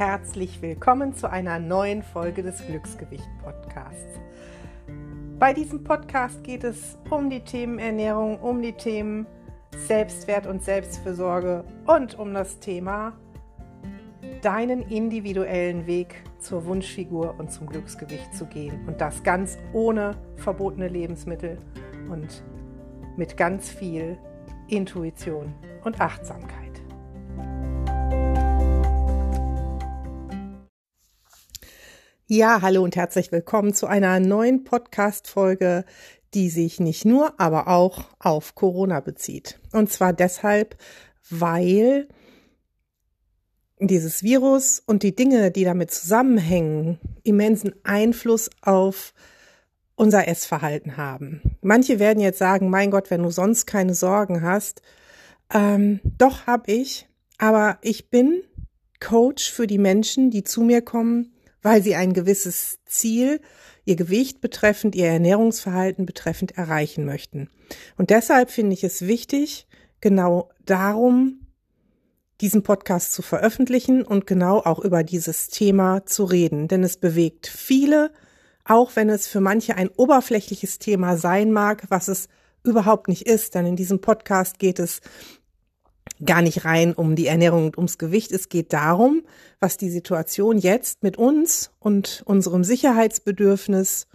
herzlich willkommen zu einer neuen Folge des Glücksgewicht Podcasts. Bei diesem Podcast geht es um die Themen Ernährung, um die Themen Selbstwert und Selbstfürsorge und um das Thema deinen individuellen Weg zur Wunschfigur und zum Glücksgewicht zu gehen. Und das ganz ohne verbotene Lebensmittel und mit ganz viel Intuition und Achtsamkeit. Ja, hallo und herzlich willkommen zu einer neuen Podcast-Folge, die sich nicht nur, aber auch auf Corona bezieht. Und zwar deshalb, weil dieses Virus und die Dinge, die damit zusammenhängen, immensen Einfluss auf unser Essverhalten haben. Manche werden jetzt sagen, mein Gott, wenn du sonst keine Sorgen hast, ähm, doch habe ich, aber ich bin Coach für die Menschen, die zu mir kommen, weil sie ein gewisses Ziel, ihr Gewicht betreffend, ihr Ernährungsverhalten betreffend erreichen möchten. Und deshalb finde ich es wichtig, genau darum diesen Podcast zu veröffentlichen und genau auch über dieses Thema zu reden. Denn es bewegt viele, auch wenn es für manche ein oberflächliches Thema sein mag, was es überhaupt nicht ist. Denn in diesem Podcast geht es gar nicht rein um die Ernährung und ums Gewicht. Es geht darum, was die Situation jetzt mit uns und unserem Sicherheitsbedürfnis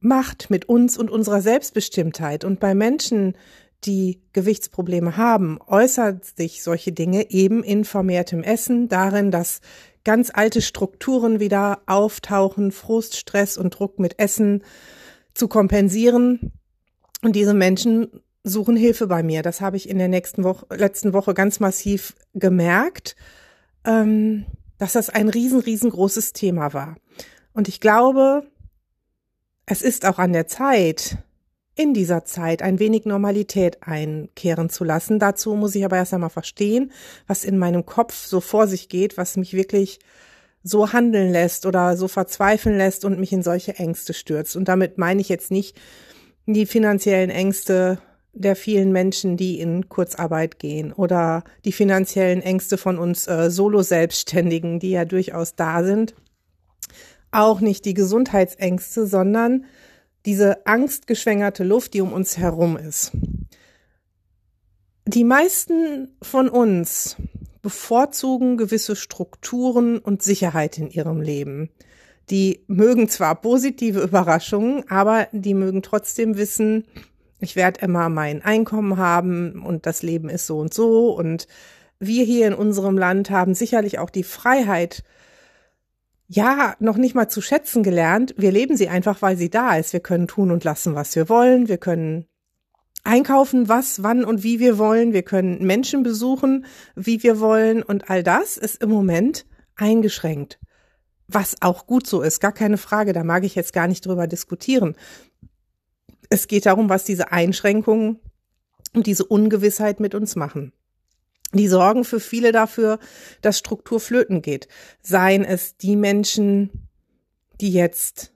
macht, mit uns und unserer Selbstbestimmtheit. Und bei Menschen, die Gewichtsprobleme haben, äußert sich solche Dinge eben in vermehrtem Essen, darin, dass ganz alte Strukturen wieder auftauchen, Frust, Stress und Druck mit Essen zu kompensieren. Und diese Menschen suchen Hilfe bei mir. Das habe ich in der nächsten Woche, letzten Woche ganz massiv gemerkt, ähm, dass das ein riesen, riesengroßes Thema war. Und ich glaube, es ist auch an der Zeit, in dieser Zeit ein wenig Normalität einkehren zu lassen. Dazu muss ich aber erst einmal verstehen, was in meinem Kopf so vor sich geht, was mich wirklich so handeln lässt oder so verzweifeln lässt und mich in solche Ängste stürzt. Und damit meine ich jetzt nicht die finanziellen Ängste der vielen Menschen, die in Kurzarbeit gehen oder die finanziellen Ängste von uns äh, Solo-Selbstständigen, die ja durchaus da sind. Auch nicht die Gesundheitsängste, sondern diese angstgeschwängerte Luft, die um uns herum ist. Die meisten von uns bevorzugen gewisse Strukturen und Sicherheit in ihrem Leben. Die mögen zwar positive Überraschungen, aber die mögen trotzdem wissen, ich werde immer mein Einkommen haben und das Leben ist so und so. Und wir hier in unserem Land haben sicherlich auch die Freiheit, ja, noch nicht mal zu schätzen gelernt. Wir leben sie einfach, weil sie da ist. Wir können tun und lassen, was wir wollen. Wir können einkaufen, was, wann und wie wir wollen. Wir können Menschen besuchen, wie wir wollen. Und all das ist im Moment eingeschränkt. Was auch gut so ist, gar keine Frage. Da mag ich jetzt gar nicht drüber diskutieren. Es geht darum, was diese Einschränkungen und diese Ungewissheit mit uns machen. Die sorgen für viele dafür, dass Struktur flöten geht. Seien es die Menschen, die jetzt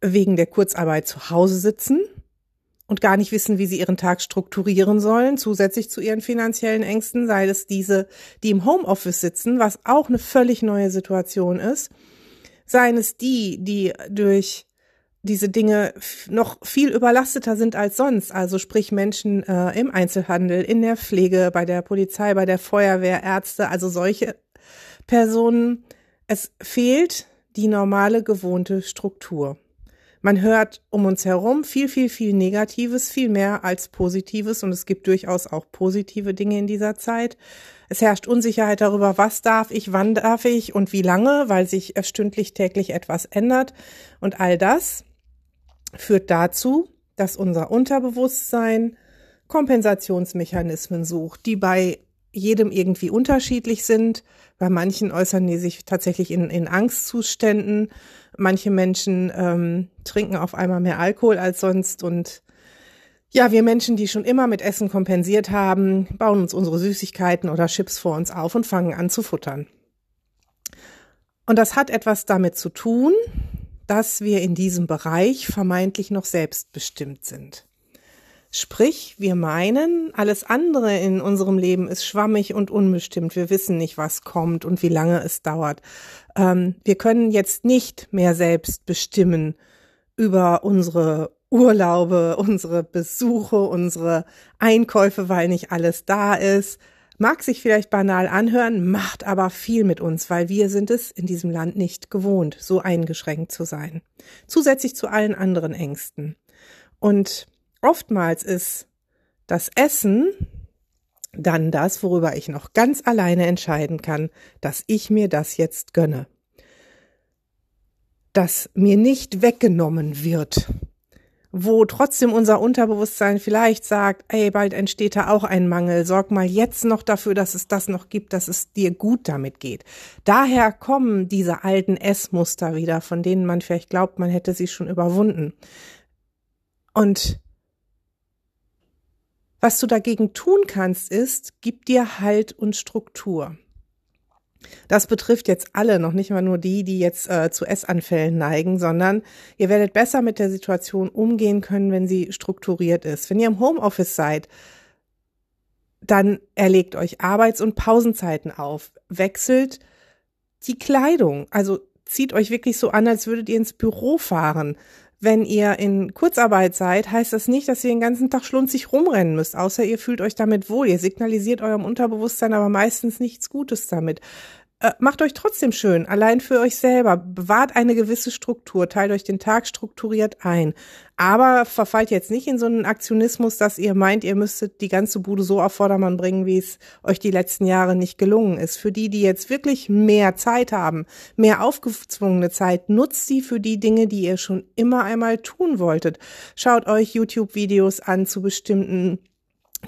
wegen der Kurzarbeit zu Hause sitzen und gar nicht wissen, wie sie ihren Tag strukturieren sollen, zusätzlich zu ihren finanziellen Ängsten, sei es diese, die im Homeoffice sitzen, was auch eine völlig neue Situation ist, seien es die, die durch diese Dinge noch viel überlasteter sind als sonst. Also sprich Menschen äh, im Einzelhandel, in der Pflege, bei der Polizei, bei der Feuerwehr, Ärzte, also solche Personen. Es fehlt die normale gewohnte Struktur. Man hört um uns herum viel, viel, viel Negatives, viel mehr als Positives und es gibt durchaus auch positive Dinge in dieser Zeit. Es herrscht Unsicherheit darüber, was darf ich, wann darf ich und wie lange, weil sich stündlich täglich etwas ändert. Und all das führt dazu, dass unser Unterbewusstsein Kompensationsmechanismen sucht, die bei jedem irgendwie unterschiedlich sind. Bei manchen äußern die sich tatsächlich in, in Angstzuständen. Manche Menschen ähm, trinken auf einmal mehr Alkohol als sonst und ja, wir Menschen, die schon immer mit Essen kompensiert haben, bauen uns unsere Süßigkeiten oder Chips vor uns auf und fangen an zu futtern. Und das hat etwas damit zu tun, dass wir in diesem Bereich vermeintlich noch selbstbestimmt sind. Sprich, wir meinen, alles andere in unserem Leben ist schwammig und unbestimmt. Wir wissen nicht, was kommt und wie lange es dauert. Ähm, wir können jetzt nicht mehr selbst bestimmen über unsere Urlaube, unsere Besuche, unsere Einkäufe, weil nicht alles da ist. Mag sich vielleicht banal anhören, macht aber viel mit uns, weil wir sind es in diesem Land nicht gewohnt, so eingeschränkt zu sein. Zusätzlich zu allen anderen Ängsten. Und oftmals ist das Essen dann das, worüber ich noch ganz alleine entscheiden kann, dass ich mir das jetzt gönne. Dass mir nicht weggenommen wird. Wo trotzdem unser Unterbewusstsein vielleicht sagt, ey, bald entsteht da auch ein Mangel, sorg mal jetzt noch dafür, dass es das noch gibt, dass es dir gut damit geht. Daher kommen diese alten Essmuster wieder, von denen man vielleicht glaubt, man hätte sie schon überwunden. Und was du dagegen tun kannst, ist, gib dir Halt und Struktur. Das betrifft jetzt alle, noch nicht mal nur die, die jetzt äh, zu Essanfällen neigen, sondern ihr werdet besser mit der Situation umgehen können, wenn sie strukturiert ist. Wenn ihr im Homeoffice seid, dann erlegt euch Arbeits- und Pausenzeiten auf, wechselt die Kleidung, also zieht euch wirklich so an, als würdet ihr ins Büro fahren. Wenn ihr in Kurzarbeit seid, heißt das nicht, dass ihr den ganzen Tag schlunzig rumrennen müsst, außer ihr fühlt euch damit wohl. Ihr signalisiert eurem Unterbewusstsein aber meistens nichts Gutes damit. Äh, macht euch trotzdem schön, allein für euch selber. Bewahrt eine gewisse Struktur, teilt euch den Tag strukturiert ein. Aber verfallt jetzt nicht in so einen Aktionismus, dass ihr meint, ihr müsstet die ganze Bude so auf Vordermann bringen, wie es euch die letzten Jahre nicht gelungen ist. Für die, die jetzt wirklich mehr Zeit haben, mehr aufgezwungene Zeit, nutzt sie für die Dinge, die ihr schon immer einmal tun wolltet. Schaut euch YouTube-Videos an zu bestimmten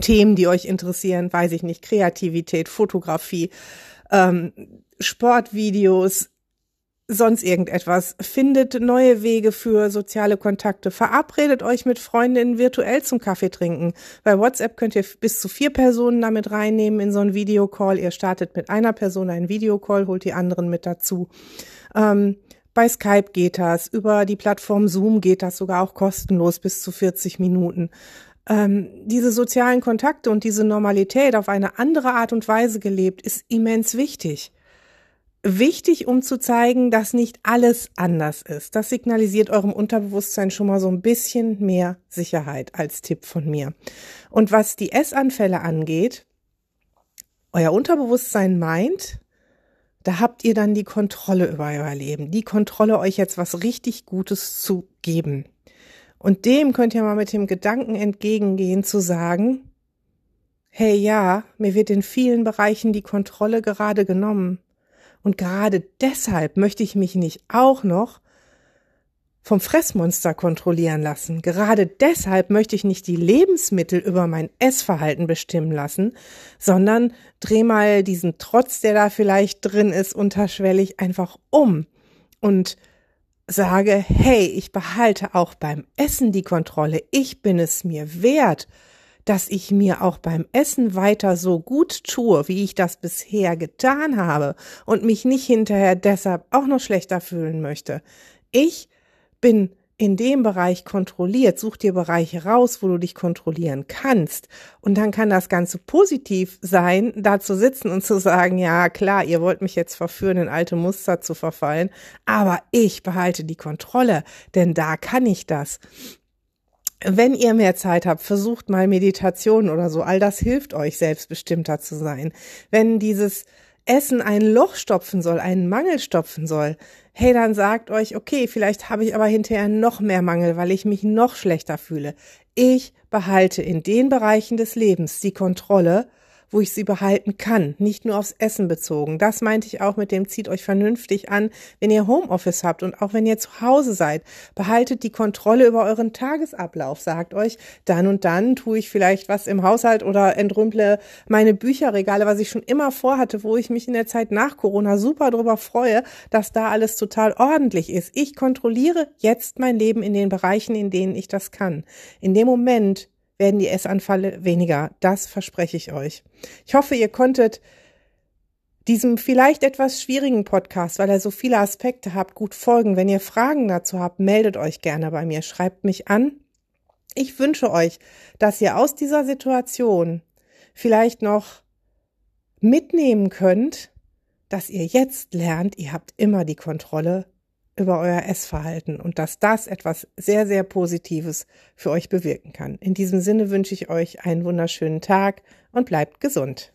Themen, die euch interessieren, weiß ich nicht, Kreativität, Fotografie, ähm, Sportvideos, sonst irgendetwas. Findet neue Wege für soziale Kontakte. Verabredet euch mit Freundinnen virtuell zum Kaffee trinken. Bei WhatsApp könnt ihr bis zu vier Personen damit reinnehmen in so einen Videocall. Ihr startet mit einer Person einen Videocall, holt die anderen mit dazu. Ähm, bei Skype geht das, über die Plattform Zoom geht das sogar auch kostenlos bis zu 40 Minuten ähm, diese sozialen Kontakte und diese Normalität auf eine andere Art und Weise gelebt, ist immens wichtig. Wichtig, um zu zeigen, dass nicht alles anders ist. Das signalisiert eurem Unterbewusstsein schon mal so ein bisschen mehr Sicherheit als Tipp von mir. Und was die Essanfälle angeht, euer Unterbewusstsein meint, da habt ihr dann die Kontrolle über euer Leben, die Kontrolle, euch jetzt was richtig Gutes zu geben. Und dem könnt ihr mal mit dem Gedanken entgegengehen zu sagen, hey ja, mir wird in vielen Bereichen die Kontrolle gerade genommen. Und gerade deshalb möchte ich mich nicht auch noch vom Fressmonster kontrollieren lassen. Gerade deshalb möchte ich nicht die Lebensmittel über mein Essverhalten bestimmen lassen, sondern dreh mal diesen Trotz, der da vielleicht drin ist, unterschwellig einfach um und sage, hey, ich behalte auch beim Essen die Kontrolle, ich bin es mir wert, dass ich mir auch beim Essen weiter so gut tue, wie ich das bisher getan habe und mich nicht hinterher deshalb auch noch schlechter fühlen möchte. Ich bin in dem Bereich kontrolliert, such dir Bereiche raus, wo du dich kontrollieren kannst. Und dann kann das Ganze positiv sein, da zu sitzen und zu sagen, ja klar, ihr wollt mich jetzt verführen, in alte Muster zu verfallen, aber ich behalte die Kontrolle, denn da kann ich das. Wenn ihr mehr Zeit habt, versucht mal Meditation oder so. All das hilft euch, selbstbestimmter zu sein. Wenn dieses Essen ein Loch stopfen soll, einen Mangel stopfen soll, hey, dann sagt euch, okay, vielleicht habe ich aber hinterher noch mehr Mangel, weil ich mich noch schlechter fühle. Ich behalte in den Bereichen des Lebens die Kontrolle wo ich sie behalten kann, nicht nur aufs Essen bezogen. Das meinte ich auch mit dem zieht euch vernünftig an, wenn ihr Homeoffice habt und auch wenn ihr zu Hause seid. Behaltet die Kontrolle über euren Tagesablauf. Sagt euch, dann und dann tue ich vielleicht was im Haushalt oder entrümple meine Bücherregale, was ich schon immer vorhatte, wo ich mich in der Zeit nach Corona super drüber freue, dass da alles total ordentlich ist. Ich kontrolliere jetzt mein Leben in den Bereichen, in denen ich das kann. In dem Moment werden die Essanfälle weniger. Das verspreche ich euch. Ich hoffe, ihr konntet diesem vielleicht etwas schwierigen Podcast, weil er so viele Aspekte hat, gut folgen. Wenn ihr Fragen dazu habt, meldet euch gerne bei mir, schreibt mich an. Ich wünsche euch, dass ihr aus dieser Situation vielleicht noch mitnehmen könnt, dass ihr jetzt lernt, ihr habt immer die Kontrolle über euer Essverhalten und dass das etwas sehr, sehr Positives für euch bewirken kann. In diesem Sinne wünsche ich euch einen wunderschönen Tag und bleibt gesund.